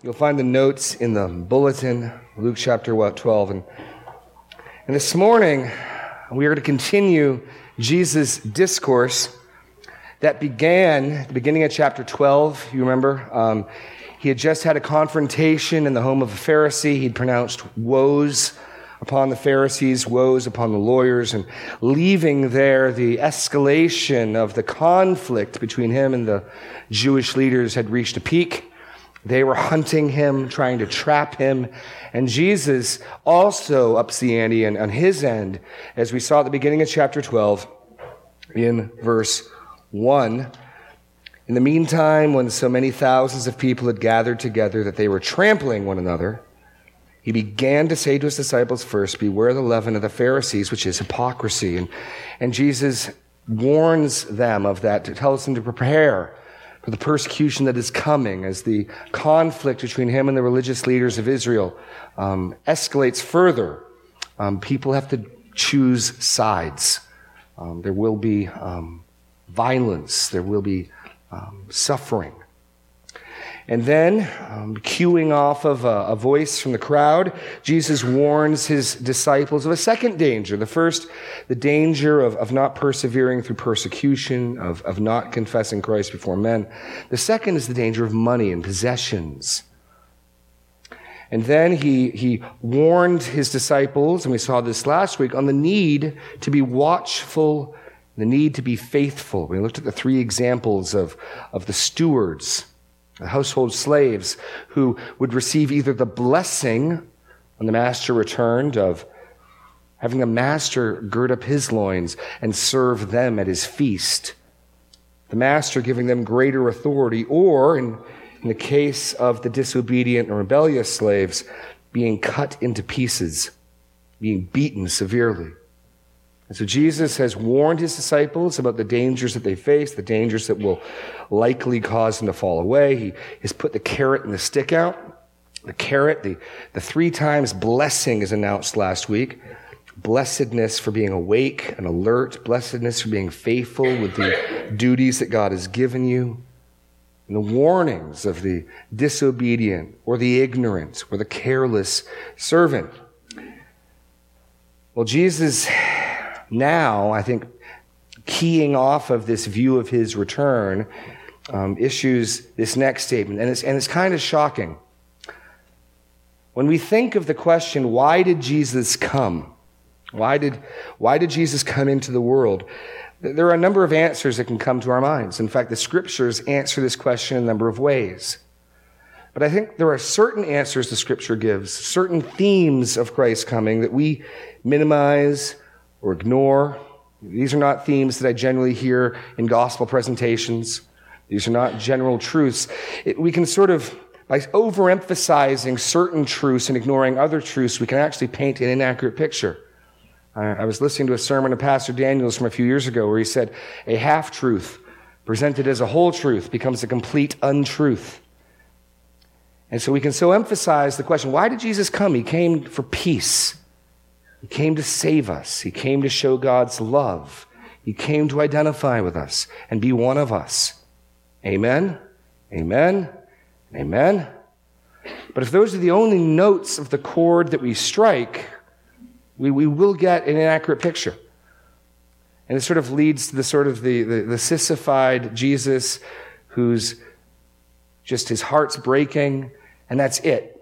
You'll find the notes in the bulletin, Luke chapter what, 12. And, and this morning, we are going to continue Jesus' discourse that began at the beginning of chapter 12. You remember? Um, he had just had a confrontation in the home of a Pharisee. He'd pronounced woes upon the Pharisees, woes upon the lawyers, and leaving there the escalation of the conflict between him and the Jewish leaders had reached a peak. They were hunting him, trying to trap him. And Jesus also ups the ante and on his end, as we saw at the beginning of chapter 12, in verse 1. In the meantime, when so many thousands of people had gathered together that they were trampling one another, he began to say to his disciples first, Beware the leaven of the Pharisees, which is hypocrisy. And, and Jesus warns them of that, tells them to prepare the persecution that is coming as the conflict between him and the religious leaders of Israel um, escalates further. Um, people have to choose sides. Um, there will be um, violence, there will be um, suffering. And then, um, cueing off of a, a, voice from the crowd, Jesus warns his disciples of a second danger. The first, the danger of, of not persevering through persecution, of, of not confessing Christ before men. The second is the danger of money and possessions. And then he, he warned his disciples, and we saw this last week, on the need to be watchful, the need to be faithful. We looked at the three examples of, of the stewards household slaves who would receive either the blessing when the master returned of having the master gird up his loins and serve them at his feast, the master giving them greater authority, or in, in the case of the disobedient and rebellious slaves, being cut into pieces, being beaten severely. And so Jesus has warned his disciples about the dangers that they face, the dangers that will likely cause them to fall away. He has put the carrot and the stick out. The carrot, the, the three times blessing is announced last week. Blessedness for being awake and alert, blessedness for being faithful with the duties that God has given you, and the warnings of the disobedient or the ignorant or the careless servant. Well, Jesus now, I think, keying off of this view of his return, um, issues this next statement. And it's, and it's kind of shocking. When we think of the question, why did Jesus come? Why did, why did Jesus come into the world? There are a number of answers that can come to our minds. In fact, the scriptures answer this question in a number of ways. But I think there are certain answers the scripture gives, certain themes of Christ's coming that we minimize or ignore. These are not themes that I generally hear in gospel presentations. These are not general truths. It, we can sort of, by overemphasizing certain truths and ignoring other truths, we can actually paint an inaccurate picture. I, I was listening to a sermon of Pastor Daniels from a few years ago where he said, a half truth presented as a whole truth becomes a complete untruth. And so we can so emphasize the question why did Jesus come? He came for peace. He came to save us. He came to show God's love. He came to identify with us and be one of us. Amen. Amen. Amen. But if those are the only notes of the chord that we strike, we, we will get an inaccurate picture. And it sort of leads to the sort of the, the, the sissified Jesus who's just his heart's breaking, and that's it.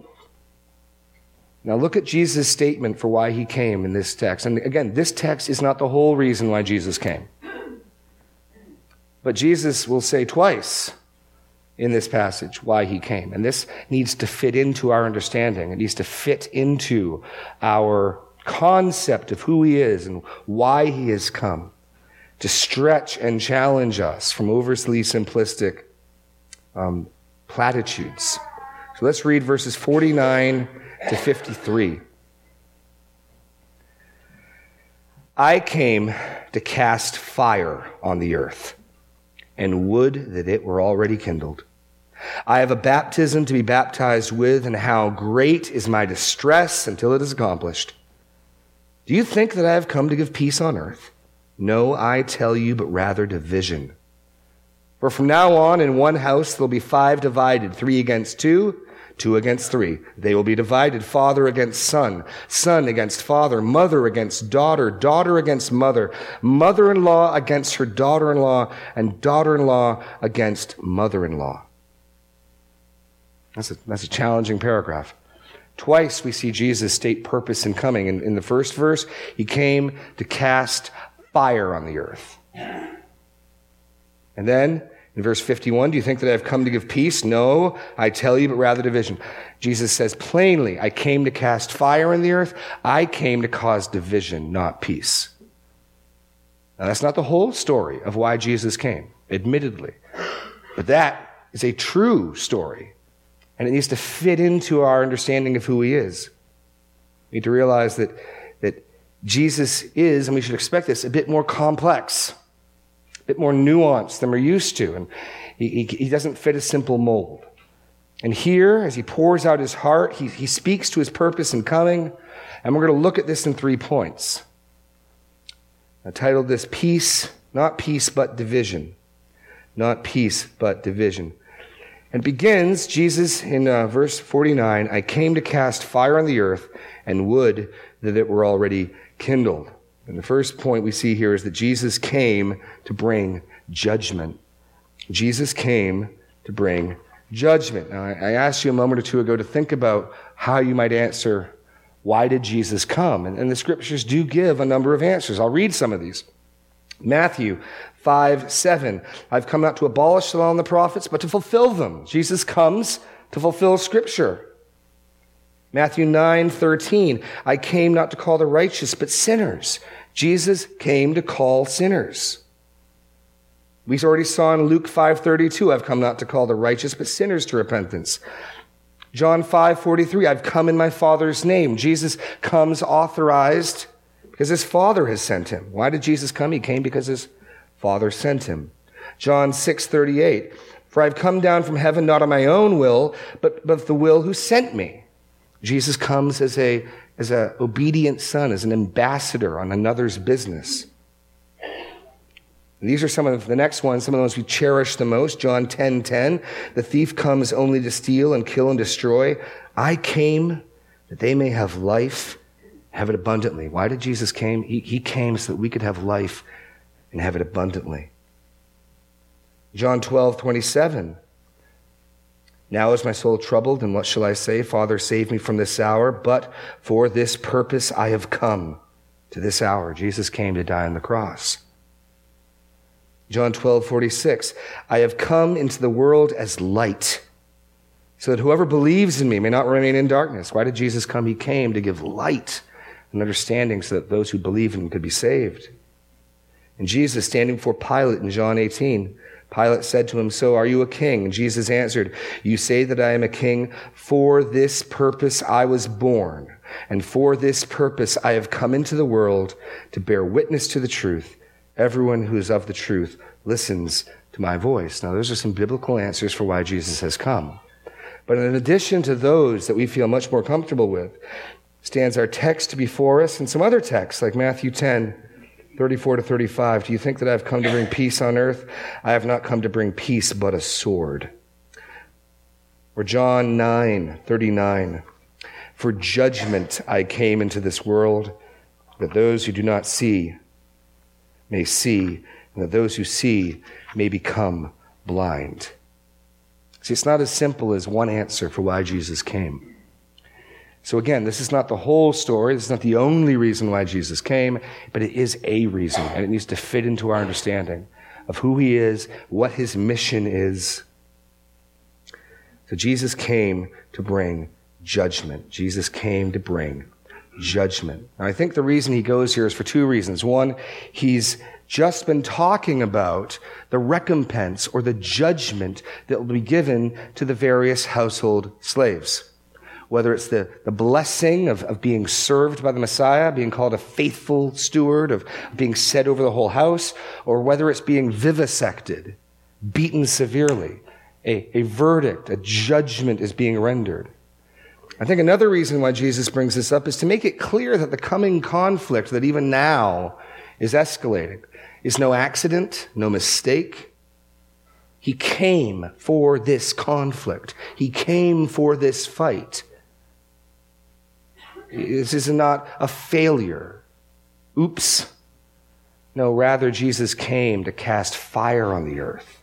Now look at Jesus' statement for why he came in this text. And again, this text is not the whole reason why Jesus came. But Jesus will say twice in this passage why he came. And this needs to fit into our understanding. It needs to fit into our concept of who he is and why he has come to stretch and challenge us from overly simplistic um, platitudes. So let's read verses 49 to 53. I came to cast fire on the earth, and would that it were already kindled. I have a baptism to be baptized with, and how great is my distress until it is accomplished. Do you think that I have come to give peace on earth? No, I tell you, but rather division. For from now on, in one house there will be five divided, three against two two against three. They will be divided, father against son, son against father, mother against daughter, daughter against mother, mother-in-law against her daughter-in-law, and daughter-in-law against mother-in-law. That's a, that's a challenging paragraph. Twice we see Jesus state purpose in coming. In, in the first verse, he came to cast fire on the earth. And then in verse 51, do you think that I've come to give peace? No, I tell you, but rather division. Jesus says plainly, I came to cast fire in the earth. I came to cause division, not peace. Now, that's not the whole story of why Jesus came, admittedly. But that is a true story. And it needs to fit into our understanding of who he is. We need to realize that, that Jesus is, and we should expect this, a bit more complex bit more nuanced than we're used to. And he, he, he doesn't fit a simple mold. And here, as he pours out his heart, he, he speaks to his purpose in coming. And we're going to look at this in three points. I titled this Peace, not peace, but division. Not peace, but division. And begins, Jesus, in uh, verse 49, I came to cast fire on the earth and would that it were already kindled. And the first point we see here is that Jesus came to bring judgment. Jesus came to bring judgment. Now, I asked you a moment or two ago to think about how you might answer, why did Jesus come? And, and the scriptures do give a number of answers. I'll read some of these. Matthew 5, 7. I've come not to abolish the law and the prophets, but to fulfill them. Jesus comes to fulfill scripture. Matthew 9, 13. I came not to call the righteous, but sinners. Jesus came to call sinners. We already saw in Luke 5:32, I've come not to call the righteous but sinners to repentance. John 5:43, I've come in my Father's name. Jesus comes authorized because his Father has sent him. Why did Jesus come? He came because his Father sent him. John 6:38, for I've come down from heaven not on my own will, but, but the will who sent me. Jesus comes as a as an obedient son, as an ambassador on another's business. And these are some of the next ones, some of the ones we cherish the most. John 10 10. The thief comes only to steal and kill and destroy. I came that they may have life, have it abundantly. Why did Jesus came? He, he came so that we could have life and have it abundantly. John 12 27. Now is my soul troubled, and what shall I say? Father, save me from this hour. But for this purpose I have come to this hour. Jesus came to die on the cross. John 12, 46. I have come into the world as light, so that whoever believes in me may not remain in darkness. Why did Jesus come? He came to give light and understanding so that those who believe in him could be saved. And Jesus, standing before Pilate in John 18, Pilate said to him, So are you a king? Jesus answered, You say that I am a king. For this purpose I was born, and for this purpose I have come into the world to bear witness to the truth. Everyone who is of the truth listens to my voice. Now, those are some biblical answers for why Jesus has come. But in addition to those that we feel much more comfortable with, stands our text before us and some other texts like Matthew 10, 34 to 35. Do you think that I've come to bring peace on earth? I have not come to bring peace, but a sword. Or John 9, 39. For judgment I came into this world, that those who do not see may see, and that those who see may become blind. See, it's not as simple as one answer for why Jesus came. So again, this is not the whole story. This is not the only reason why Jesus came, but it is a reason, and it needs to fit into our understanding of who he is, what his mission is. So Jesus came to bring judgment. Jesus came to bring judgment. Now, I think the reason he goes here is for two reasons. One, he's just been talking about the recompense or the judgment that will be given to the various household slaves whether it's the, the blessing of, of being served by the Messiah, being called a faithful steward, of being set over the whole house, or whether it's being vivisected, beaten severely. A, a verdict, a judgment is being rendered. I think another reason why Jesus brings this up is to make it clear that the coming conflict that even now is escalating is no accident, no mistake. He came for this conflict. He came for this fight. This is not a failure. Oops. No, rather, Jesus came to cast fire on the earth.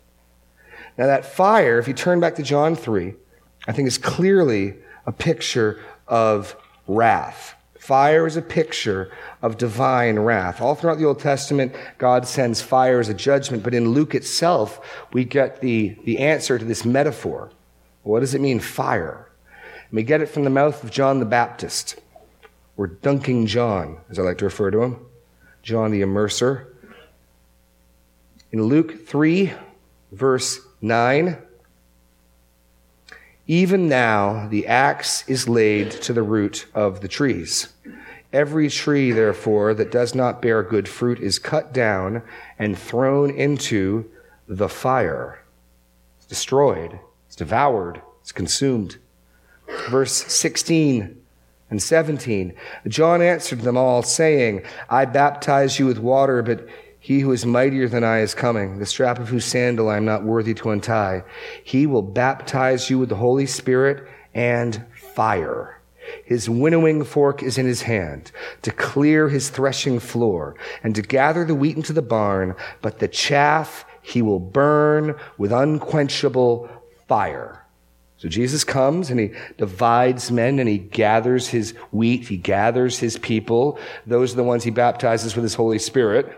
Now, that fire, if you turn back to John 3, I think is clearly a picture of wrath. Fire is a picture of divine wrath. All throughout the Old Testament, God sends fire as a judgment, but in Luke itself, we get the, the answer to this metaphor. What does it mean, fire? And we get it from the mouth of John the Baptist, or Dunking John, as I like to refer to him, John the Immerser. In Luke 3, verse 9, even now the axe is laid to the root of the trees. Every tree, therefore, that does not bear good fruit is cut down and thrown into the fire. It's destroyed, it's devoured, it's consumed. Verse 16 and 17 John answered them all, saying, I baptize you with water, but he who is mightier than I is coming, the strap of whose sandal I am not worthy to untie. He will baptize you with the Holy Spirit and fire. His winnowing fork is in his hand to clear his threshing floor and to gather the wheat into the barn, but the chaff he will burn with unquenchable fire. So Jesus comes and he divides men and he gathers his wheat, he gathers his people. Those are the ones he baptizes with his Holy Spirit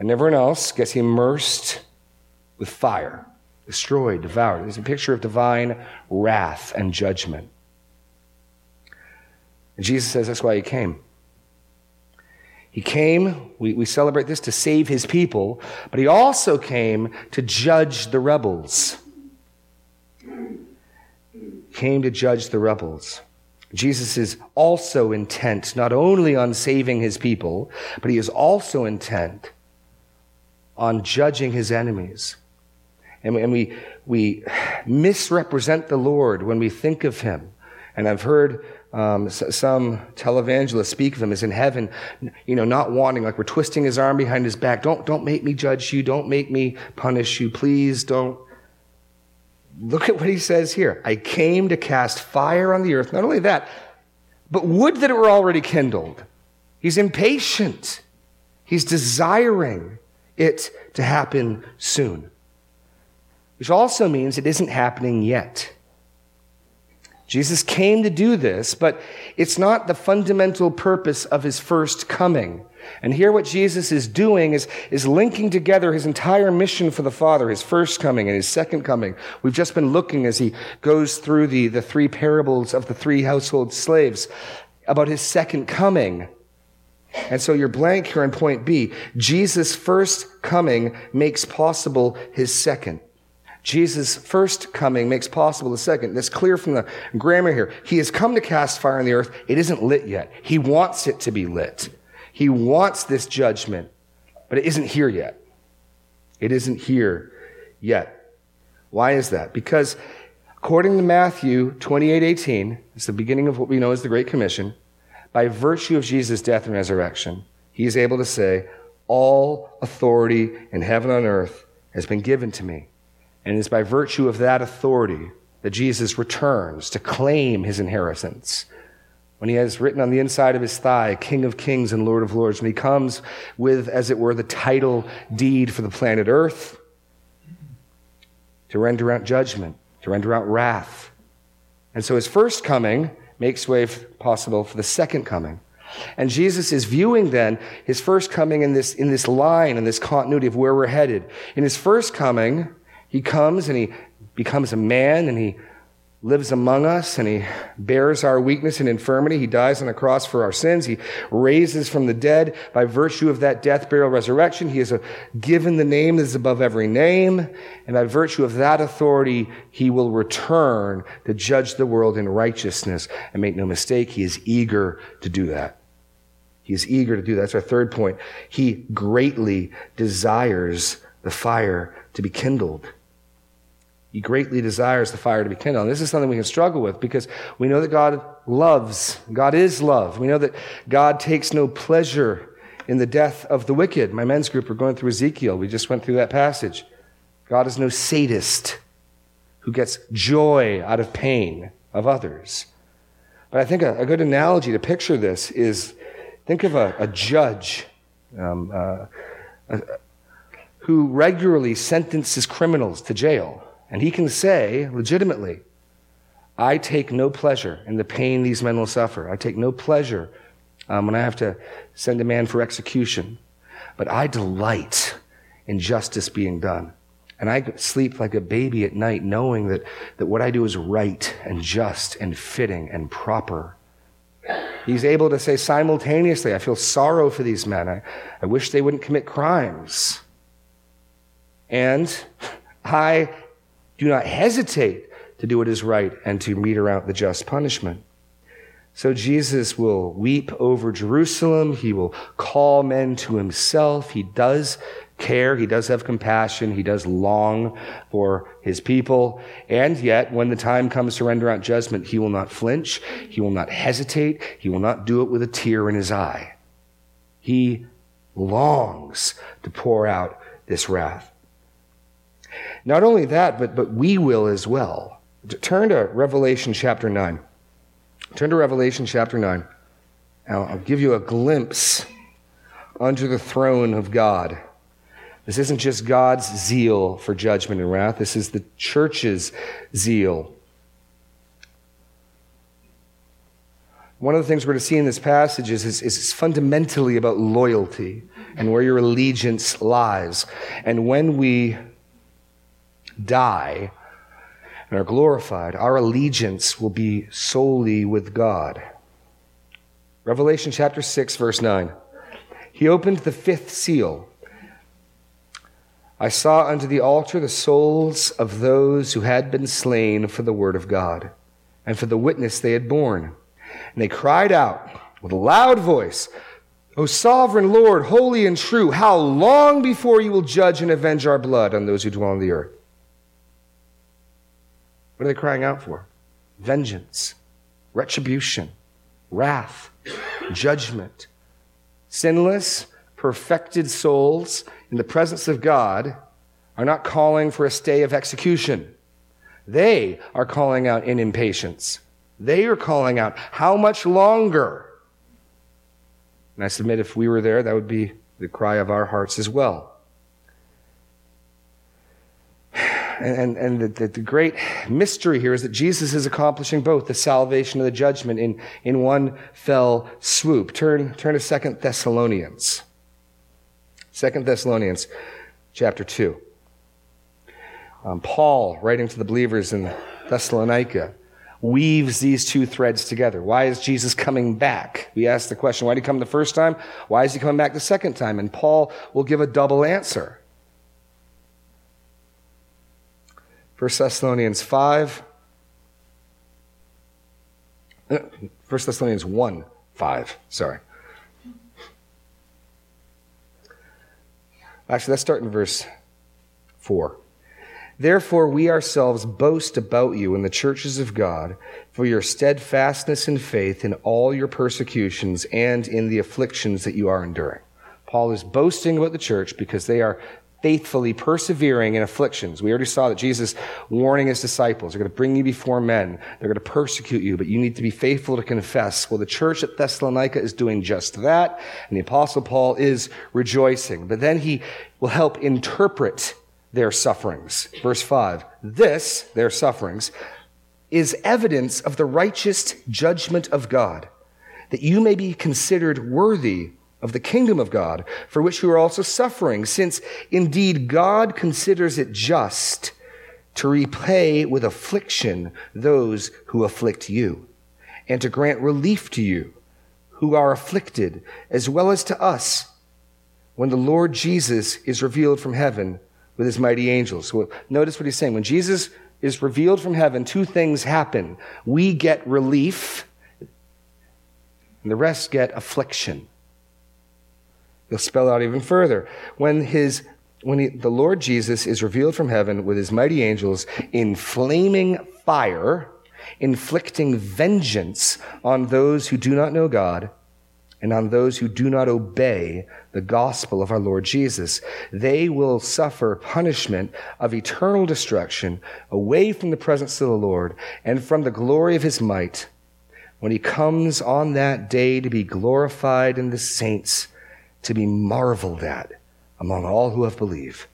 and everyone else gets immersed with fire, destroyed, devoured. It's a picture of divine wrath and judgment. And Jesus says that's why he came. He came, we, we celebrate this, to save his people, but he also came to judge the rebels. Came to judge the rebels. Jesus is also intent not only on saving his people, but he is also intent on judging his enemies. And, and we, we misrepresent the Lord when we think of him. And I've heard um, some televangelists speak of him as in heaven, you know, not wanting, like we're twisting his arm behind his back. Don't, don't make me judge you. Don't make me punish you. Please don't. Look at what he says here. I came to cast fire on the earth. Not only that, but would that it were already kindled. He's impatient. He's desiring it to happen soon. Which also means it isn't happening yet. Jesus came to do this, but it's not the fundamental purpose of his first coming. And here what Jesus is doing is, is linking together his entire mission for the Father, his first coming and his second coming. We've just been looking as he goes through the, the three parables of the three household slaves about his second coming. And so your blank here in point B, Jesus' first coming makes possible his second. Jesus' first coming makes possible the second. That's clear from the grammar here. He has come to cast fire on the earth. It isn't lit yet. He wants it to be lit. He wants this judgment, but it isn't here yet. It isn't here yet. Why is that? Because according to Matthew 28 18, it's the beginning of what we know as the Great Commission by virtue of Jesus' death and resurrection, he is able to say, All authority in heaven and earth has been given to me. And it is by virtue of that authority that Jesus returns to claim his inheritance. When he has written on the inside of his thigh, King of Kings and Lord of Lords, when he comes with, as it were, the title deed for the planet Earth to render out judgment, to render out wrath. And so his first coming makes way possible for the second coming. And Jesus is viewing then his first coming in this, in this line, in this continuity of where we're headed. In his first coming, he comes and he becomes a man and he lives among us and he bears our weakness and infirmity. He dies on the cross for our sins. He raises from the dead by virtue of that death, burial, resurrection. He is given the name that is above every name. And by virtue of that authority, he will return to judge the world in righteousness. And make no mistake, he is eager to do that. He is eager to do that. That's our third point. He greatly desires the fire to be kindled. He greatly desires the fire to be kindled. And this is something we can struggle with because we know that God loves. God is love. We know that God takes no pleasure in the death of the wicked. My men's group are going through Ezekiel. We just went through that passage. God is no sadist who gets joy out of pain of others. But I think a, a good analogy to picture this is think of a, a judge um, uh, a, who regularly sentences criminals to jail. And he can say legitimately, I take no pleasure in the pain these men will suffer. I take no pleasure um, when I have to send a man for execution. But I delight in justice being done. And I sleep like a baby at night knowing that, that what I do is right and just and fitting and proper. He's able to say simultaneously, I feel sorrow for these men. I, I wish they wouldn't commit crimes. And I do not hesitate to do what is right and to mete out the just punishment. So Jesus will weep over Jerusalem. He will call men to himself. He does care. He does have compassion. He does long for his people. And yet, when the time comes to render out judgment, he will not flinch. He will not hesitate. He will not do it with a tear in his eye. He longs to pour out this wrath. Not only that, but, but we will as well. Turn to Revelation chapter 9. Turn to Revelation chapter 9. I'll, I'll give you a glimpse under the throne of God. This isn't just God's zeal for judgment and wrath, this is the church's zeal. One of the things we're going to see in this passage is, is, is fundamentally about loyalty and where your allegiance lies. And when we die and are glorified, our allegiance will be solely with God. Revelation chapter 6, verse 9. He opened the fifth seal. I saw unto the altar the souls of those who had been slain for the word of God and for the witness they had borne. And they cried out with a loud voice, O sovereign Lord, holy and true, how long before you will judge and avenge our blood on those who dwell on the earth? What are they crying out for? Vengeance, retribution, wrath, judgment. Sinless, perfected souls in the presence of God are not calling for a stay of execution. They are calling out in impatience. They are calling out, How much longer? And I submit if we were there, that would be the cry of our hearts as well. And, and the, the, the, great mystery here is that Jesus is accomplishing both the salvation and the judgment in, in one fell swoop. Turn, turn to Second Thessalonians. Second Thessalonians chapter 2. Um, Paul, writing to the believers in Thessalonica, weaves these two threads together. Why is Jesus coming back? We ask the question, why did he come the first time? Why is he coming back the second time? And Paul will give a double answer. 1 Thessalonians 5. 1 uh, Thessalonians 1 5. Sorry. Actually, let's start in verse 4. Therefore, we ourselves boast about you in the churches of God for your steadfastness and faith in all your persecutions and in the afflictions that you are enduring. Paul is boasting about the church because they are faithfully persevering in afflictions. We already saw that Jesus warning his disciples, they're going to bring you before men. They're going to persecute you, but you need to be faithful to confess. Well, the church at Thessalonica is doing just that, and the apostle Paul is rejoicing. But then he will help interpret their sufferings. Verse 5. This, their sufferings, is evidence of the righteous judgment of God, that you may be considered worthy of the kingdom of God, for which you are also suffering, since indeed God considers it just to repay with affliction those who afflict you, and to grant relief to you who are afflicted, as well as to us, when the Lord Jesus is revealed from heaven with his mighty angels. Notice what he's saying. When Jesus is revealed from heaven, two things happen. We get relief, and the rest get affliction. He'll spell out even further. When his when he, the Lord Jesus is revealed from heaven with his mighty angels in flaming fire, inflicting vengeance on those who do not know God and on those who do not obey the gospel of our Lord Jesus. They will suffer punishment of eternal destruction away from the presence of the Lord and from the glory of his might when he comes on that day to be glorified in the saints, to be marveled at among all who have believed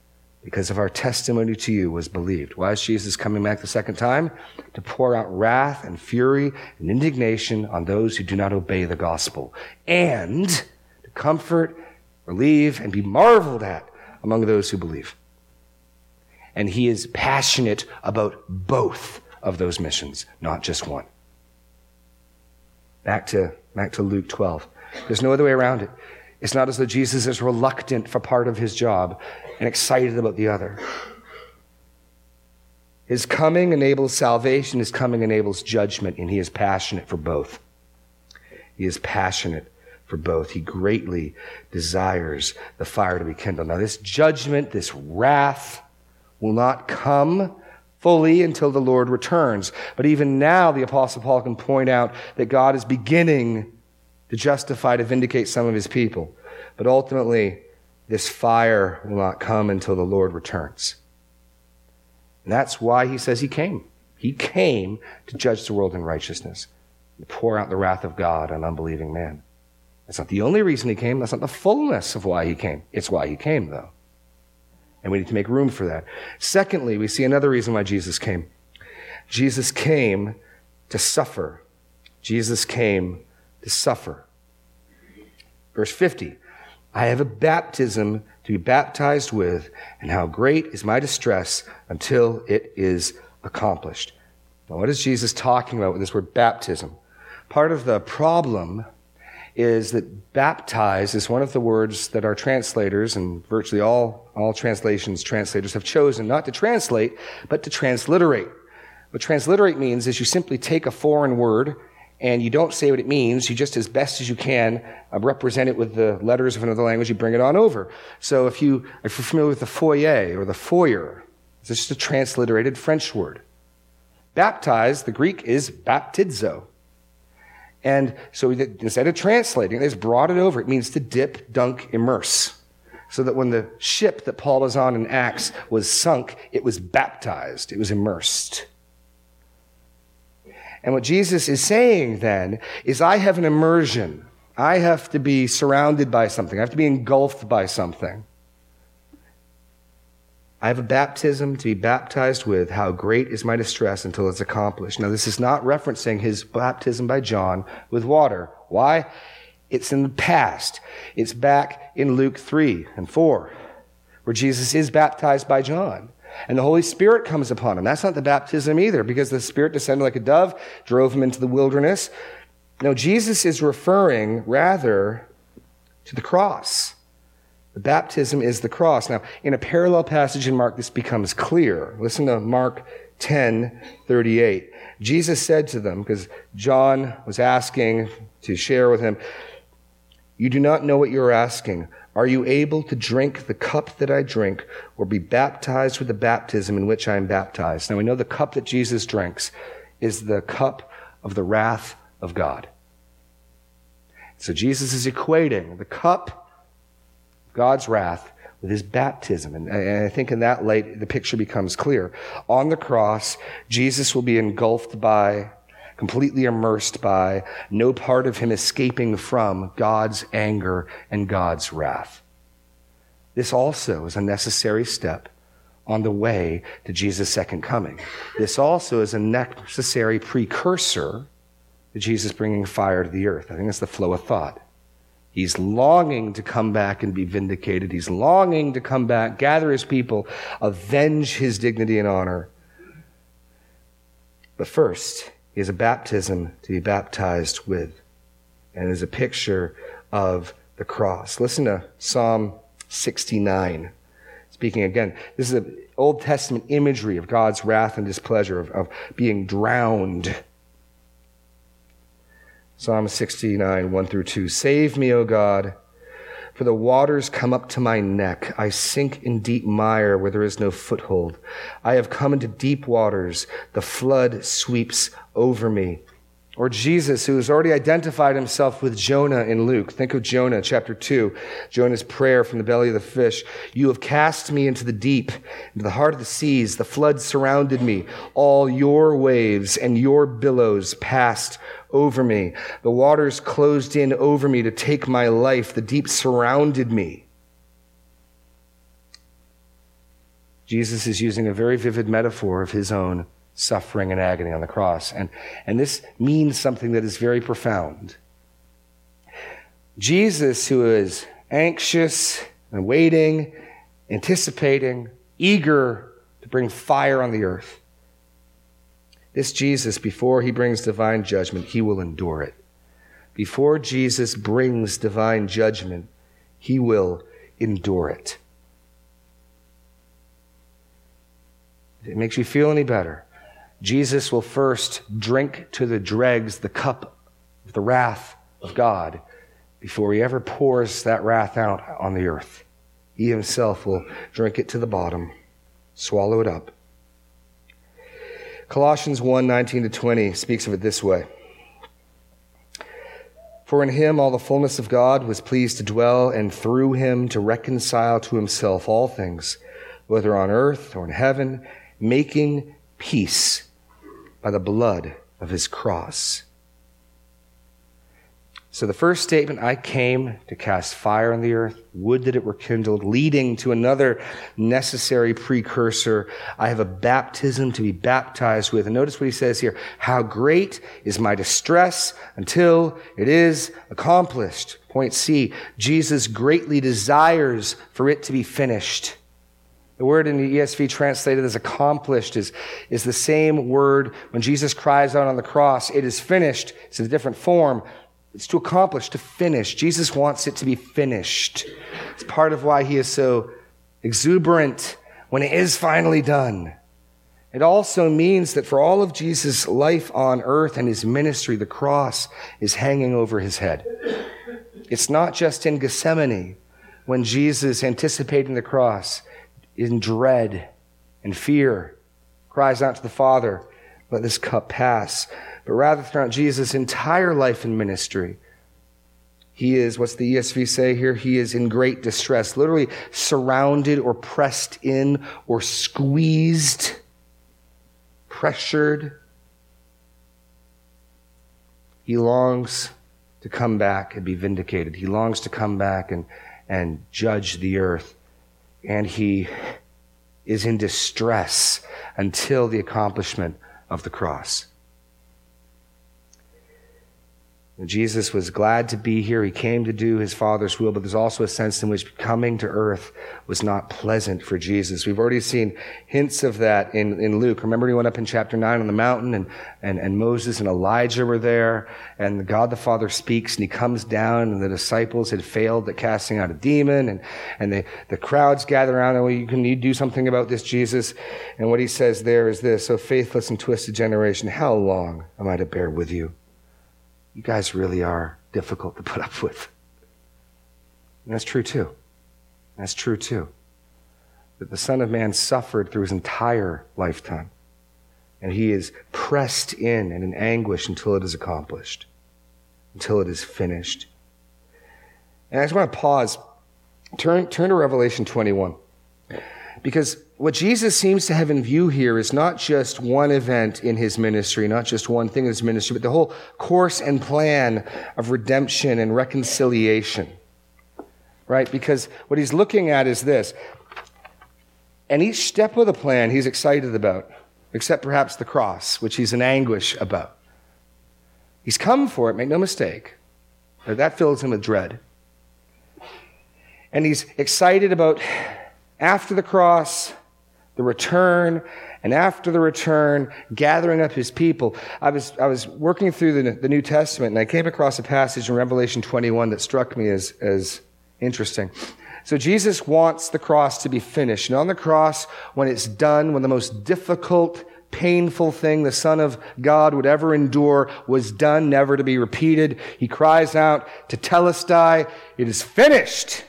because of our testimony to you was believed. Why is Jesus coming back the second time? To pour out wrath and fury and indignation on those who do not obey the gospel, and to comfort, relieve, and be marveled at among those who believe. And he is passionate about both of those missions, not just one. Back to, back to Luke 12. There's no other way around it. It's not as though Jesus is reluctant for part of his job and excited about the other. His coming enables salvation, his coming enables judgment, and he is passionate for both. He is passionate for both. He greatly desires the fire to be kindled. Now, this judgment, this wrath, will not come fully until the Lord returns. But even now, the Apostle Paul can point out that God is beginning to justify, to vindicate some of his people. But ultimately, this fire will not come until the Lord returns. And that's why he says he came. He came to judge the world in righteousness, to pour out the wrath of God on unbelieving man. That's not the only reason he came. That's not the fullness of why he came. It's why he came, though. And we need to make room for that. Secondly, we see another reason why Jesus came. Jesus came to suffer. Jesus came to suffer. Verse 50 I have a baptism to be baptized with, and how great is my distress until it is accomplished. Now, what is Jesus talking about with this word baptism? Part of the problem is that baptize is one of the words that our translators and virtually all, all translations translators have chosen not to translate, but to transliterate. What transliterate means is you simply take a foreign word and you don't say what it means. You just, as best as you can, uh, represent it with the letters of another language. You bring it on over. So if you if you're familiar with the foyer or the foyer, it's just a transliterated French word. Baptize, the Greek is baptizo. And so instead of translating, they just brought it over. It means to dip, dunk, immerse. So that when the ship that Paul was on in Acts was sunk, it was baptized. It was immersed. And what Jesus is saying then is, I have an immersion. I have to be surrounded by something. I have to be engulfed by something. I have a baptism to be baptized with. How great is my distress until it's accomplished. Now, this is not referencing his baptism by John with water. Why? It's in the past. It's back in Luke 3 and 4, where Jesus is baptized by John and the Holy Spirit comes upon him. That's not the baptism either, because the Spirit descended like a dove, drove him into the wilderness. No, Jesus is referring rather to the cross. The baptism is the cross. Now, in a parallel passage in Mark, this becomes clear. Listen to Mark 10 38. Jesus said to them, because John was asking to share with him, You do not know what you are asking. Are you able to drink the cup that I drink or be baptized with the baptism in which I am baptized? Now we know the cup that Jesus drinks is the cup of the wrath of God. So Jesus is equating the cup, God's wrath, with his baptism. And I think in that light, the picture becomes clear. On the cross, Jesus will be engulfed by completely immersed by, no part of him escaping from God's anger and God's wrath. This also is a necessary step on the way to Jesus' second coming. This also is a necessary precursor to Jesus bringing fire to the earth. I think that's the flow of thought. He's longing to come back and be vindicated. He's longing to come back, gather his people, avenge his dignity and honor. But first, is a baptism to be baptized with, and is a picture of the cross. Listen to Psalm 69. Speaking again, this is an Old Testament imagery of God's wrath and displeasure, of, of being drowned. Psalm 69, 1 through 2. Save me, O God for the waters come up to my neck. I sink in deep mire where there is no foothold. I have come into deep waters. The flood sweeps over me. Or Jesus, who has already identified himself with Jonah in Luke. Think of Jonah, chapter 2, Jonah's prayer from the belly of the fish. You have cast me into the deep, into the heart of the seas. The flood surrounded me. All your waves and your billows passed over me. The waters closed in over me to take my life. The deep surrounded me. Jesus is using a very vivid metaphor of his own suffering and agony on the cross. And, and this means something that is very profound. Jesus, who is anxious and waiting, anticipating, eager to bring fire on the earth, this Jesus, before he brings divine judgment, he will endure it. Before Jesus brings divine judgment, he will endure it. If it makes you feel any better, Jesus will first drink to the dregs the cup of the wrath of God before he ever pours that wrath out on the earth. He himself will drink it to the bottom, swallow it up. Colossians 1 19 to 20 speaks of it this way. For in him all the fullness of God was pleased to dwell, and through him to reconcile to himself all things, whether on earth or in heaven making peace by the blood of his cross. So the first statement, I came to cast fire on the earth, would that it were kindled, leading to another necessary precursor. I have a baptism to be baptized with. And notice what he says here. How great is my distress until it is accomplished. Point C. Jesus greatly desires for it to be finished. The word in the ESV translated as accomplished is, is the same word when Jesus cries out on the cross, it is finished. It's a different form. It's to accomplish, to finish. Jesus wants it to be finished. It's part of why he is so exuberant when it is finally done. It also means that for all of Jesus' life on earth and his ministry, the cross is hanging over his head. It's not just in Gethsemane when Jesus, anticipating the cross, in dread and fear, cries out to the Father, let this cup pass. But rather, throughout Jesus' entire life and ministry, he is, what's the ESV say here? He is in great distress, literally surrounded or pressed in or squeezed, pressured. He longs to come back and be vindicated. He longs to come back and, and judge the earth and he is in distress until the accomplishment of the cross. Jesus was glad to be here. He came to do his Father's will, but there's also a sense in which coming to earth was not pleasant for Jesus. We've already seen hints of that in, in Luke. Remember, he went up in chapter 9 on the mountain, and, and, and Moses and Elijah were there, and God the Father speaks, and he comes down, and the disciples had failed at casting out a demon, and, and the, the crowds gather around, and well, you can you do something about this, Jesus? And what he says there is this, So faithless and twisted generation, how long am I to bear with you? You guys really are difficult to put up with. And that's true too. That's true too. That the Son of Man suffered through his entire lifetime. And he is pressed in and in anguish until it is accomplished, until it is finished. And I just want to pause. Turn, turn to Revelation 21. Because what Jesus seems to have in view here is not just one event in his ministry, not just one thing in his ministry, but the whole course and plan of redemption and reconciliation. Right? Because what he's looking at is this. And each step of the plan he's excited about, except perhaps the cross, which he's in anguish about. He's come for it, make no mistake. That fills him with dread. And he's excited about after the cross, the return, and after the return, gathering up his people. I was, I was working through the, the New Testament and I came across a passage in Revelation 21 that struck me as, as interesting. So Jesus wants the cross to be finished. And on the cross, when it's done, when the most difficult, painful thing the Son of God would ever endure was done, never to be repeated, he cries out tetelestai, it is finished.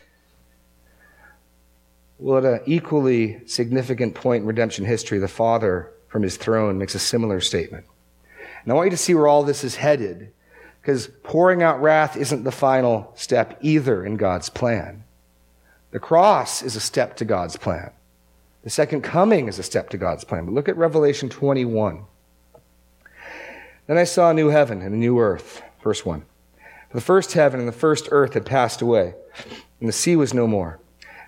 Well, at an equally significant point in redemption history, the Father from his throne makes a similar statement. And I want you to see where all this is headed, because pouring out wrath isn't the final step either in God's plan. The cross is a step to God's plan. The second coming is a step to God's plan. But look at Revelation 21. Then I saw a new heaven and a new earth. Verse 1. For the first heaven and the first earth had passed away, and the sea was no more.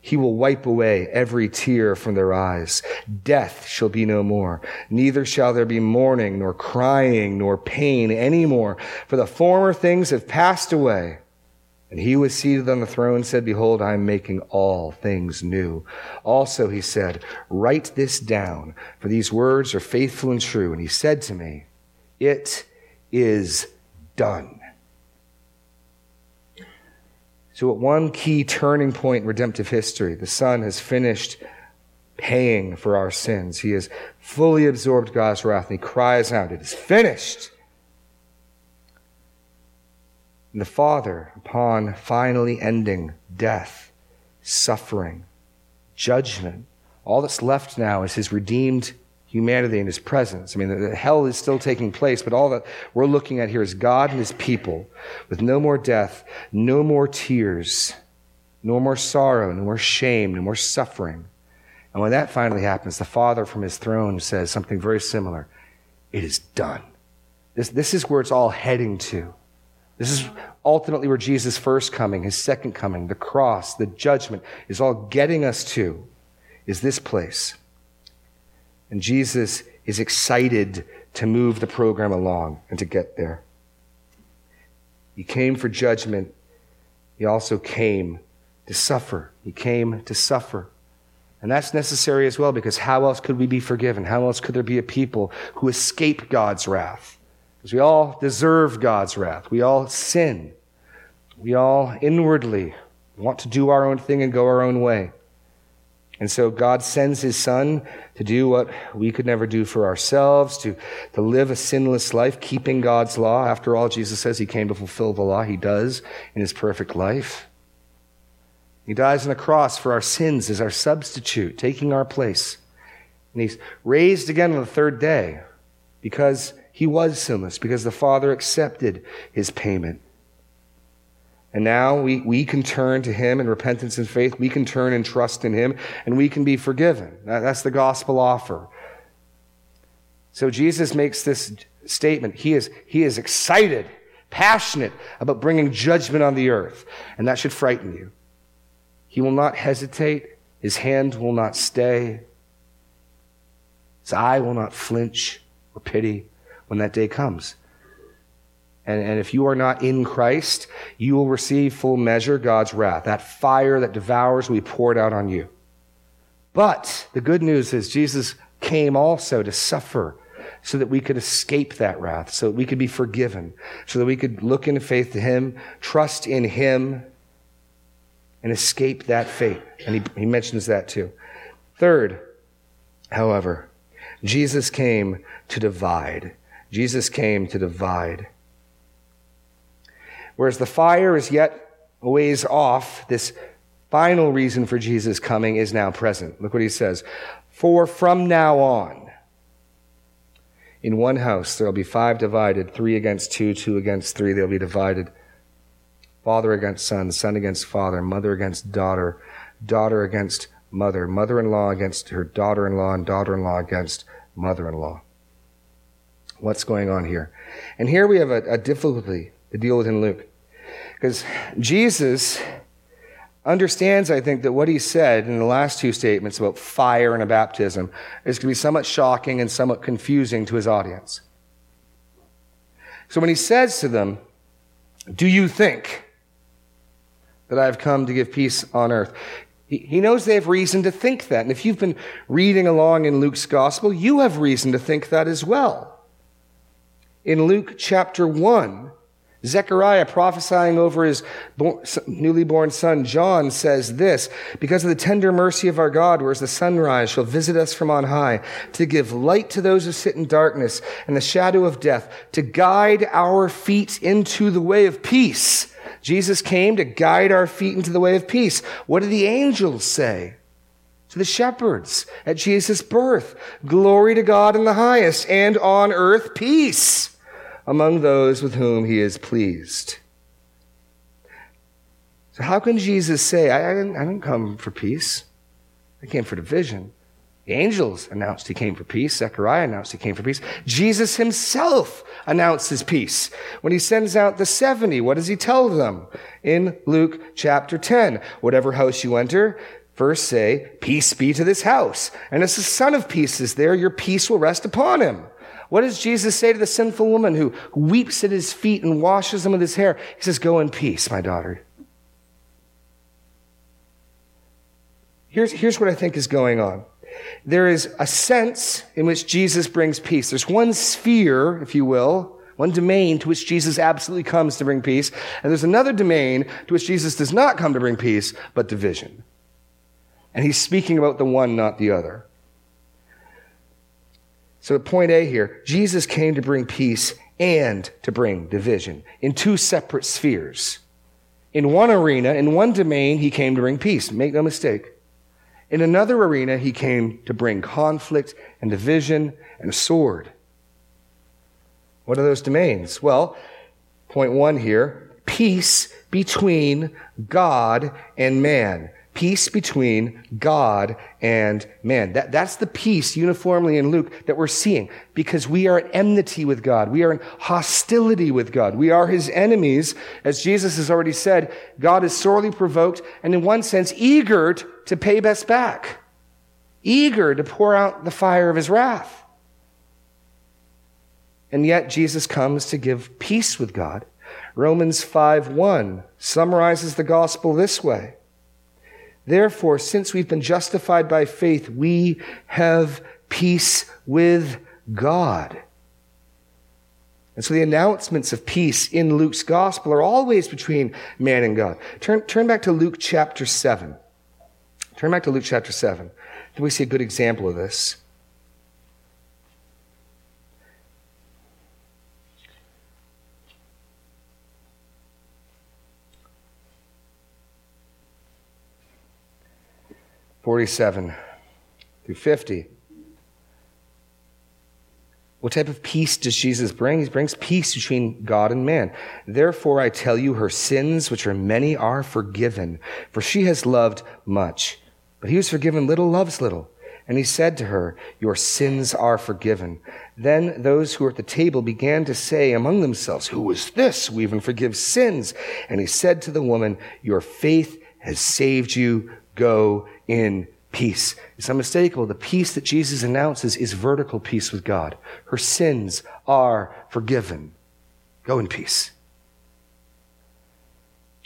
He will wipe away every tear from their eyes. Death shall be no more. Neither shall there be mourning, nor crying, nor pain any more, for the former things have passed away. And he was seated on the throne said, Behold, I am making all things new. Also, he said, Write this down, for these words are faithful and true. And he said to me, It is done. So, at one key turning point in redemptive history, the Son has finished paying for our sins. He has fully absorbed God's wrath, and he cries out, It is finished. And the Father, upon finally ending death, suffering, judgment, all that's left now is his redeemed humanity in his presence. I mean, the, hell is still taking place, but all that we're looking at here is God and his people with no more death, no more tears, no more sorrow, no more shame, no more suffering. And when that finally happens, the Father from his throne says something very similar It is done. This, this is where it's all heading to. This is ultimately where Jesus' first coming, his second coming, the cross, the judgment is all getting us to, is this place. And Jesus is excited to move the program along and to get there. He came for judgment. He also came to suffer. He came to suffer. And that's necessary as well because how else could we be forgiven? How else could there be a people who escape God's wrath? Because we all deserve God's wrath. We all sin. We all inwardly want to do our own thing and go our own way. And so God sends his son to do what we could never do for ourselves, to, to live a sinless life, keeping God's law. After all, Jesus says he came to fulfill the law. He does in his perfect life. He dies on the cross for our sins as our substitute, taking our place. And he's raised again on the third day because he was sinless because the Father accepted his payment. And now we, we can turn to him in repentance and faith. We can turn and trust in him, and we can be forgiven. That, that's the gospel offer. So Jesus makes this statement. He is, he is excited, passionate about bringing judgment on the earth, and that should frighten you. He will not hesitate. His hand will not stay. His eye will not flinch or pity when that day comes. And, and if you are not in Christ, you will receive full measure God's wrath. That fire that devours will be poured out on you. But the good news is Jesus came also to suffer so that we could escape that wrath, so that we could be forgiven, so that we could look in faith to Him, trust in Him, and escape that fate. And he, he mentions that too. Third, however, Jesus came to divide. Jesus came to divide. Whereas the fire is yet a ways off, this final reason for Jesus coming is now present. Look what he says. For from now on, in one house there will be five divided, three against two, two against three, they'll be divided. Father against son, son against father, mother against daughter, daughter against mother, mother in law against her daughter in law, and daughter in law against mother in law what's going on here. And here we have a, a difficulty to deal with in Luke. Because Jesus understands, I think, that what he said in the last two statements about fire and a baptism is going to be somewhat shocking and somewhat confusing to his audience. So when he says to them, Do you think that I have come to give peace on earth? He knows they have reason to think that. And if you've been reading along in Luke's gospel, you have reason to think that as well in Luke chapter 1, Zechariah prophesying over his newly born son John says this, because of the tender mercy of our God, whereas the sunrise shall visit us from on high, to give light to those who sit in darkness and the shadow of death, to guide our feet into the way of peace. Jesus came to guide our feet into the way of peace. What do the angels say? To the shepherds at Jesus' birth. Glory to God in the highest and on earth peace among those with whom he is pleased. So, how can Jesus say, I, I, didn't, I didn't come for peace? I came for division. The angels announced he came for peace. Zechariah announced he came for peace. Jesus himself announces peace. When he sends out the 70, what does he tell them? In Luke chapter 10, whatever house you enter, first say, peace be to this house. And as the son of peace is there, your peace will rest upon him. What does Jesus say to the sinful woman who weeps at his feet and washes them with his hair? He says, Go in peace, my daughter. Here's, here's what I think is going on. There is a sense in which Jesus brings peace. There's one sphere, if you will, one domain to which Jesus absolutely comes to bring peace. And there's another domain to which Jesus does not come to bring peace, but division. And he's speaking about the one, not the other. So, point A here Jesus came to bring peace and to bring division in two separate spheres. In one arena, in one domain, he came to bring peace. Make no mistake. In another arena, he came to bring conflict and division and a sword. What are those domains? Well, point one here peace between God and man peace between God and man. That, that's the peace uniformly in Luke that we're seeing because we are at enmity with God. We are in hostility with God. We are his enemies. As Jesus has already said, God is sorely provoked and in one sense eager to pay us back, eager to pour out the fire of his wrath. And yet Jesus comes to give peace with God. Romans 5 1 summarizes the gospel this way. Therefore, since we've been justified by faith, we have peace with God. And so the announcements of peace in Luke's gospel are always between man and God. Turn, turn back to Luke chapter 7. Turn back to Luke chapter 7. Then we see a good example of this. 47 through 50. What type of peace does Jesus bring? He brings peace between God and man. Therefore, I tell you, her sins, which are many, are forgiven, for she has loved much. But he who is forgiven little loves little. And he said to her, Your sins are forgiven. Then those who were at the table began to say among themselves, Who is this who even forgives sins? And he said to the woman, Your faith has saved you. Go in peace. It's unmistakable. The peace that Jesus announces is vertical peace with God. Her sins are forgiven. Go in peace.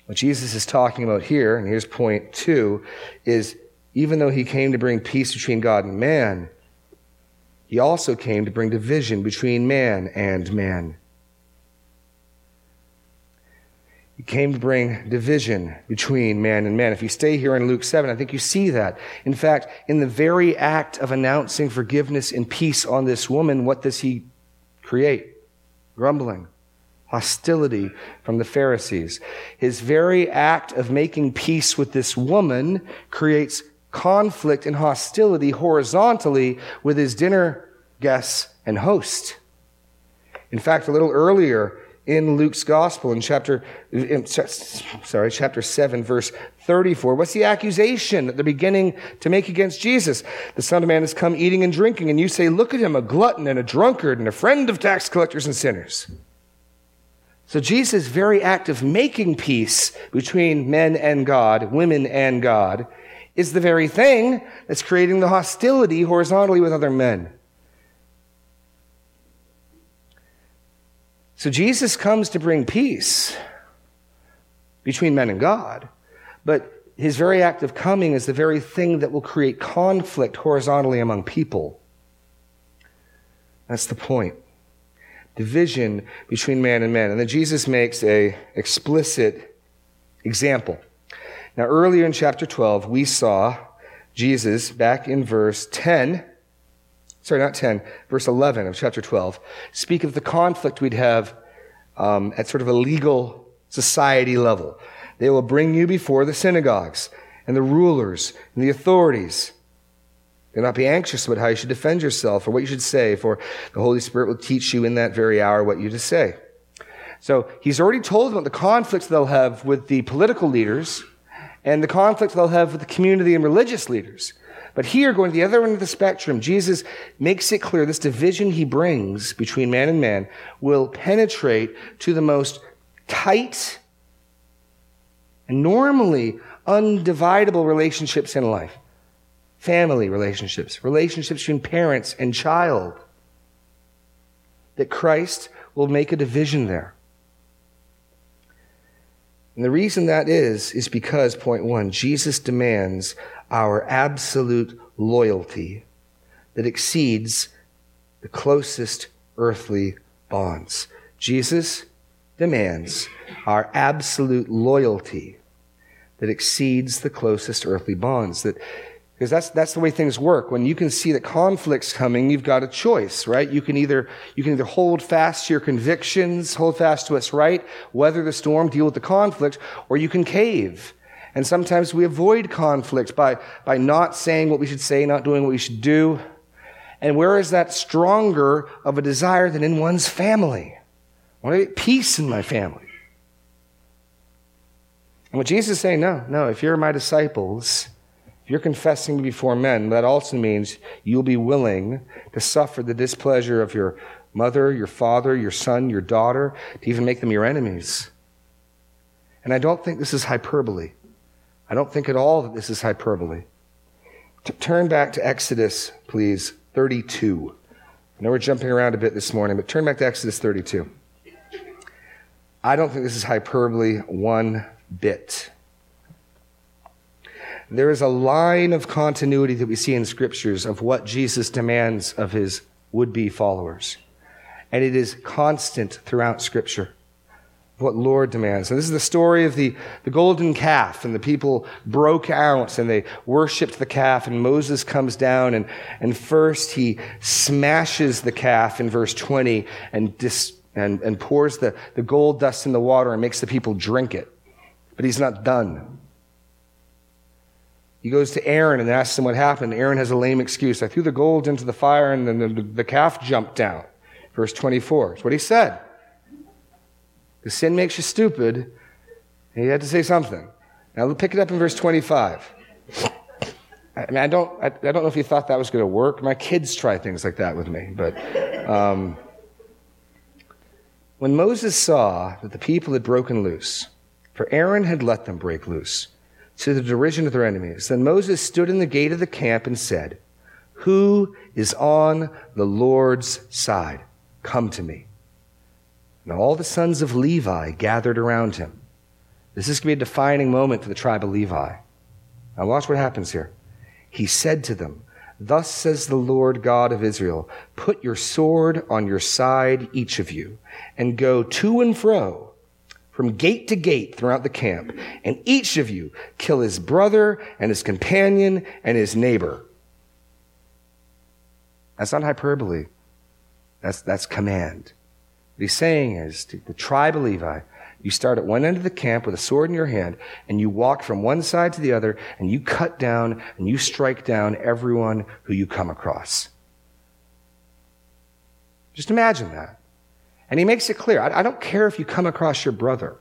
What Jesus is talking about here, and here's point two, is even though he came to bring peace between God and man, he also came to bring division between man and man. He came to bring division between man and man. If you stay here in Luke 7, I think you see that. In fact, in the very act of announcing forgiveness and peace on this woman, what does he create? Grumbling, hostility from the Pharisees. His very act of making peace with this woman creates conflict and hostility horizontally with his dinner guests and host. In fact, a little earlier, in Luke's gospel in chapter, in, sorry, chapter 7, verse 34. What's the accusation that they're beginning to make against Jesus? The Son of Man has come eating and drinking, and you say, Look at him, a glutton and a drunkard and a friend of tax collectors and sinners. So Jesus' very act of making peace between men and God, women and God, is the very thing that's creating the hostility horizontally with other men. So Jesus comes to bring peace between men and God, but his very act of coming is the very thing that will create conflict horizontally among people. That's the point. division between man and man. And then Jesus makes a explicit example. Now, earlier in chapter 12, we saw Jesus back in verse 10, sorry, not 10, verse 11 of chapter 12, speak of the conflict we'd have um, at sort of a legal society level. They will bring you before the synagogues and the rulers and the authorities. Do not be anxious about how you should defend yourself or what you should say, for the Holy Spirit will teach you in that very hour what you to say. So he's already told them about the conflicts they'll have with the political leaders and the conflicts they'll have with the community and religious leaders. But here, going to the other end of the spectrum, Jesus makes it clear this division he brings between man and man will penetrate to the most tight and normally undividable relationships in life family relationships, relationships between parents and child. That Christ will make a division there. And the reason that is, is because, point one, Jesus demands our absolute loyalty that exceeds the closest earthly bonds. Jesus demands our absolute loyalty that exceeds the closest earthly bonds. That because that's, that's the way things work. When you can see that conflict's coming, you've got a choice, right? You can either, you can either hold fast to your convictions, hold fast to what's right, weather the storm, deal with the conflict, or you can cave. And sometimes we avoid conflict by, by not saying what we should say, not doing what we should do. And where is that stronger of a desire than in one's family? I want to get peace in my family. And what Jesus is saying, no, no, if you're my disciples, if you're confessing before men, that also means you'll be willing to suffer the displeasure of your mother, your father, your son, your daughter, to even make them your enemies. And I don't think this is hyperbole. I don't think at all that this is hyperbole. To turn back to Exodus, please, 32. I know we're jumping around a bit this morning, but turn back to Exodus 32. I don't think this is hyperbole one bit. There is a line of continuity that we see in scriptures of what Jesus demands of his would be followers. And it is constant throughout scripture. What Lord demands. And this is the story of the, the golden calf, and the people broke out and they worshiped the calf, and Moses comes down, and, and first he smashes the calf in verse 20 and, dis, and, and pours the, the gold dust in the water and makes the people drink it. But he's not done. He goes to Aaron and asks him what happened. Aaron has a lame excuse. I threw the gold into the fire and then the, the calf jumped down. Verse 24. That's what he said. The sin makes you stupid. And he had to say something. Now pick it up in verse 25. I mean, I don't, I, I don't know if you thought that was going to work. My kids try things like that with me. But um, when Moses saw that the people had broken loose, for Aaron had let them break loose, to the derision of their enemies. Then Moses stood in the gate of the camp and said, Who is on the Lord's side? Come to me. And all the sons of Levi gathered around him. This is going to be a defining moment for the tribe of Levi. Now watch what happens here. He said to them, Thus says the Lord God of Israel, Put your sword on your side, each of you, and go to and fro from gate to gate throughout the camp, and each of you kill his brother and his companion and his neighbor. That's not hyperbole. That's, that's command. What he's saying is to the tribe of Levi, you start at one end of the camp with a sword in your hand, and you walk from one side to the other, and you cut down and you strike down everyone who you come across. Just imagine that. And he makes it clear I, I don't care if you come across your brother.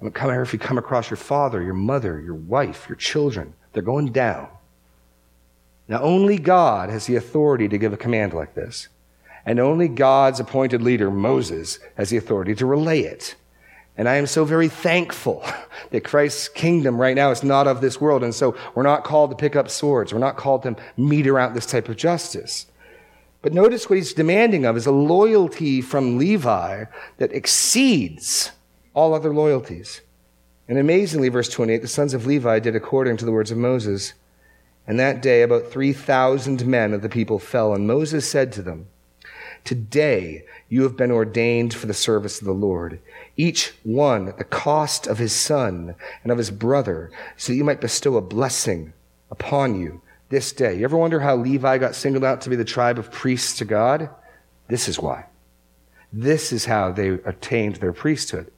I don't care if you come across your father, your mother, your wife, your children. They're going down. Now, only God has the authority to give a command like this. And only God's appointed leader, Moses, has the authority to relay it. And I am so very thankful that Christ's kingdom right now is not of this world. And so we're not called to pick up swords. We're not called to meter out this type of justice. But notice what he's demanding of is a loyalty from Levi that exceeds all other loyalties. And amazingly, verse 28, the sons of Levi did according to the words of Moses. And that day, about 3,000 men of the people fell. And Moses said to them, Today you have been ordained for the service of the Lord, each one at the cost of his son and of his brother, so that you might bestow a blessing upon you this day. You ever wonder how Levi got singled out to be the tribe of priests to God? This is why. This is how they attained their priesthood.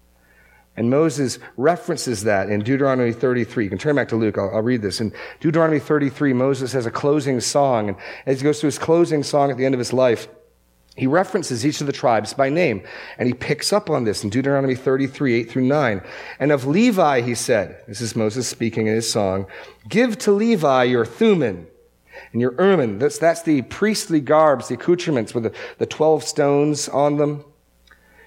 And Moses references that in Deuteronomy 33. You can turn back to Luke. I'll, I'll, read this. In Deuteronomy 33, Moses has a closing song. And as he goes through his closing song at the end of his life, he references each of the tribes by name. And he picks up on this in Deuteronomy 33, 8 through 9. And of Levi, he said, this is Moses speaking in his song, give to Levi your Thummim and your Urim. That's, that's the priestly garbs, the accoutrements with the, the 12 stones on them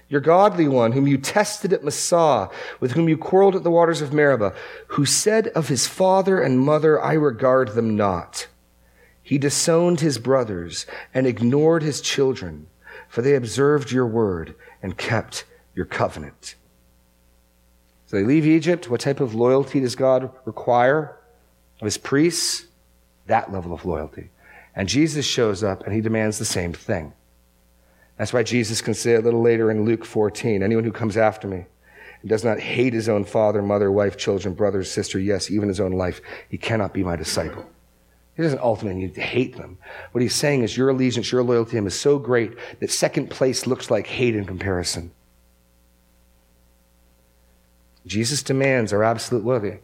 your godly one, whom you tested at Massah, with whom you quarreled at the waters of Meribah, who said of his father and mother, I regard them not. He disowned his brothers and ignored his children, for they observed your word and kept your covenant. So they leave Egypt. What type of loyalty does God require of his priests? That level of loyalty. And Jesus shows up and he demands the same thing. That's why Jesus can say a little later in Luke 14 anyone who comes after me and does not hate his own father, mother, wife, children, brother, sister, yes, even his own life, he cannot be my disciple. He doesn't ultimately need to hate them. What he's saying is your allegiance, your loyalty to him is so great that second place looks like hate in comparison. Jesus demands our absolute loyalty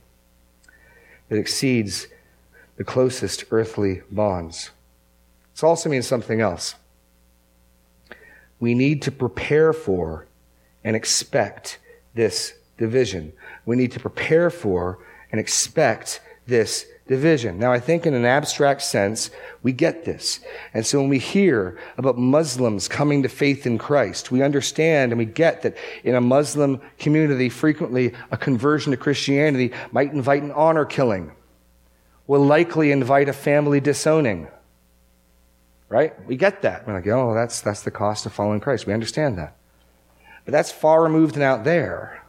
that exceeds the closest earthly bonds. This also means something else we need to prepare for and expect this division. We need to prepare for and expect this division. Now, I think in an abstract sense, we get this. And so when we hear about Muslims coming to faith in Christ, we understand and we get that in a Muslim community, frequently a conversion to Christianity might invite an honor killing, will likely invite a family disowning right? We get that. We're like, oh, that's, that's the cost of following Christ. We understand that. But that's far removed and out there.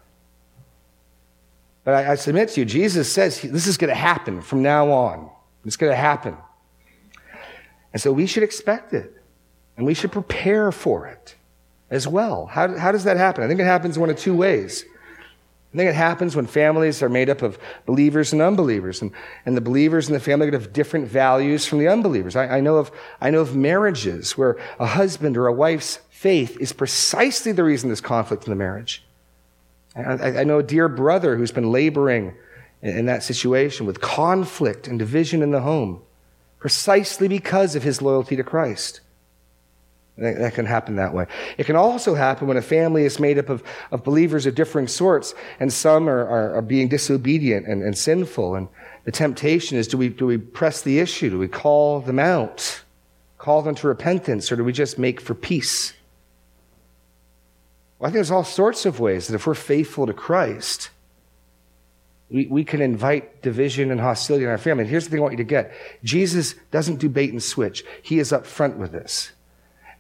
But I, I submit to you, Jesus says this is going to happen from now on. It's going to happen. And so we should expect it. And we should prepare for it as well. How, how does that happen? I think it happens one of two ways. I think it happens when families are made up of believers and unbelievers, and, and the believers in the family have different values from the unbelievers. I, I, know of, I know of marriages where a husband or a wife's faith is precisely the reason there's conflict in the marriage. I, I know a dear brother who's been laboring in, in that situation with conflict and division in the home, precisely because of his loyalty to Christ. That, can happen that way. It can also happen when a family is made up of, of believers of differing sorts, and some are, are, are being disobedient and, and sinful. And the temptation is do we, do we press the issue? Do we call them out? Call them to repentance? Or do we just make for peace? Well, I think there's all sorts of ways that if we're faithful to Christ, we, we can invite division and hostility in our family. And here's the thing I want you to get Jesus doesn't do bait and switch, He is upfront with this.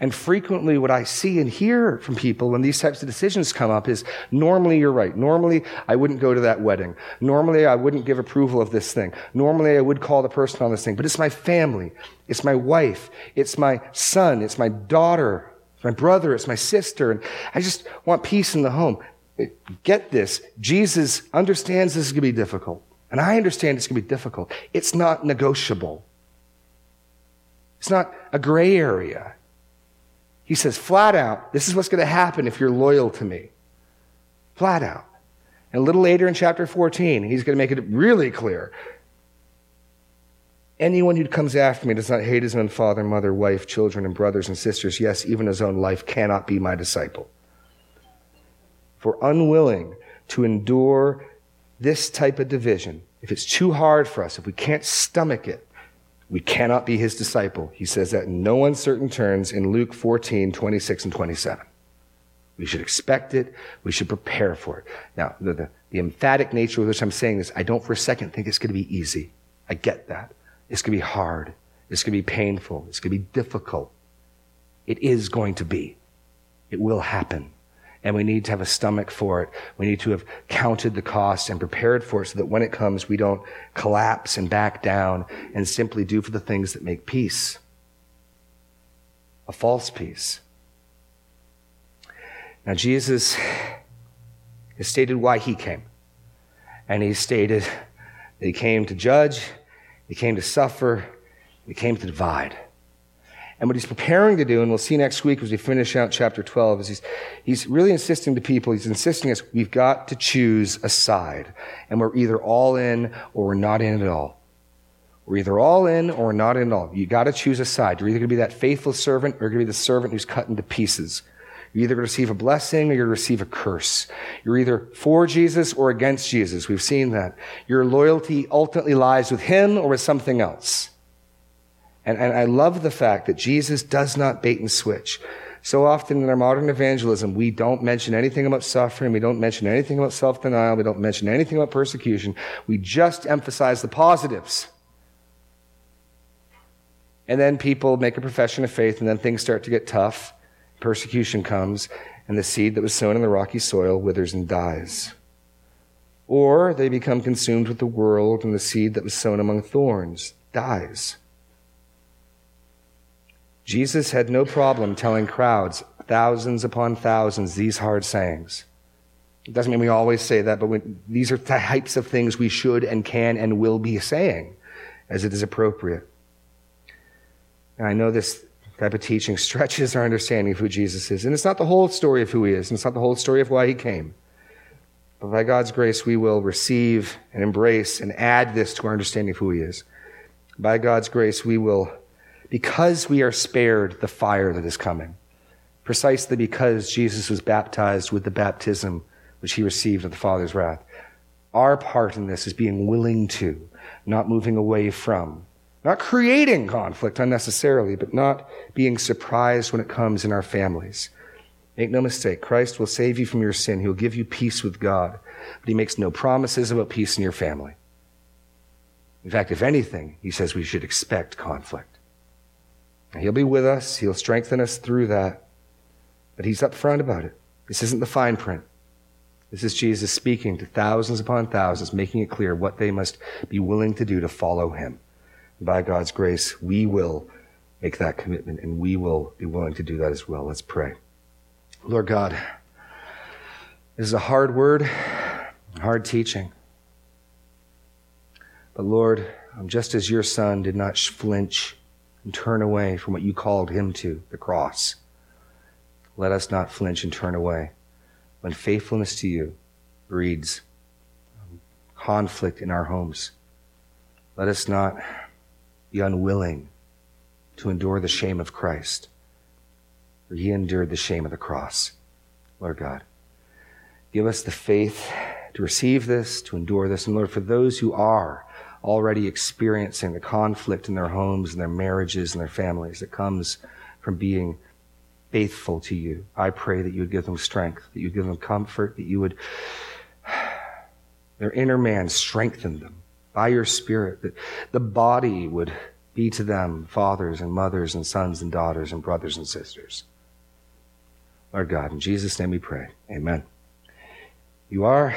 And frequently, what I see and hear from people when these types of decisions come up is normally you're right. Normally, I wouldn't go to that wedding. Normally, I wouldn't give approval of this thing. Normally, I would call the person on this thing. But it's my family. It's my wife. It's my son. It's my daughter. My brother. It's my sister. And I just want peace in the home. Get this. Jesus understands this is going to be difficult. And I understand it's going to be difficult. It's not negotiable. It's not a gray area. He says flat out, this is what's going to happen if you're loyal to me. Flat out. And a little later in chapter 14, he's going to make it really clear. Anyone who comes after me does not hate his own father, mother, wife, children, and brothers and sisters, yes, even his own life, cannot be my disciple. For unwilling to endure this type of division, if it's too hard for us, if we can't stomach it, we cannot be his disciple. He says that in no uncertain terms in Luke 14, 26 and 27. We should expect it. We should prepare for it. Now, the, the, the emphatic nature with which I'm saying this, I don't for a second think it's going to be easy. I get that. It's going to be hard. It's going to be painful. It's going to be difficult. It is going to be. It will happen and we need to have a stomach for it. We need to have counted the cost and prepared for it so that when it comes, we don't collapse and back down and simply do for the things that make peace. A false peace, Now, Jesus has stated why he came. And he stated that he came to judge, he came to suffer, he came to divide. And what he's preparing to do, and we'll see next week as we finish out chapter 12, is he's, he's really insisting to people, he's insisting us, we've got to choose a side. And we're either all in or we're not in at all. We're either all in or we're not in at all. You got to choose a side. You're either going to be that faithful servant or you're going to be the servant who's cut into pieces. You're either going to receive a blessing or you're going to receive a curse. You're either for Jesus or against Jesus. We've seen that. Your loyalty ultimately lies with him or with something else. And, and I love the fact that Jesus does not bait and switch. So often in our modern evangelism, we don't mention anything about suffering. We don't mention anything about self-denial. We don't mention anything about persecution. We just emphasize the positives. And then people make a profession of faith and then things start to get tough. Persecution comes and the seed that was sown in the rocky soil withers and dies. Or they become consumed with the world and the seed that was sown among thorns dies. Jesus had no problem telling crowds, thousands upon thousands, these hard sayings. It doesn't mean we always say that, but when, these are types of things we should and can and will be saying as it is appropriate. And I know this type of teaching stretches our understanding of who Jesus is. And it's not the whole story of who he is, and it's not the whole story of why he came. But by God's grace, we will receive and embrace and add this to our understanding of who he is. By God's grace, we will because we are spared the fire that is coming. Precisely because Jesus was baptized with the baptism which he received of the Father's wrath. Our part in this is being willing to, not moving away from, not creating conflict unnecessarily, but not being surprised when it comes in our families. Make no mistake, Christ will save you from your sin. He will give you peace with God, but he makes no promises about peace in your family. In fact, if anything, he says we should expect conflict. He'll be with us. He'll strengthen us through that. But he's upfront about it. This isn't the fine print. This is Jesus speaking to thousands upon thousands, making it clear what they must be willing to do to follow him. By God's grace, we will make that commitment and we will be willing to do that as well. Let's pray. Lord God, this is a hard word, hard teaching. But Lord, um, just as your son did not flinch and turn away from what you called him to, the cross. Let us not flinch and turn away when faithfulness to you breeds um, conflict in our homes. Let us not be unwilling to endure the shame of Christ, for he endured the shame of the cross. Lord God, give us the faith to receive this, to endure this. And Lord, for those who are already experiencing the conflict in their homes and their marriages and their families that comes from being faithful to you. I pray that you would give them strength, that you would give them comfort, that you would, their inner man strengthen them by your spirit, that the body would be to them fathers and mothers and sons and daughters and brothers and sisters. Lord God, in Jesus' name we pray. Amen. You are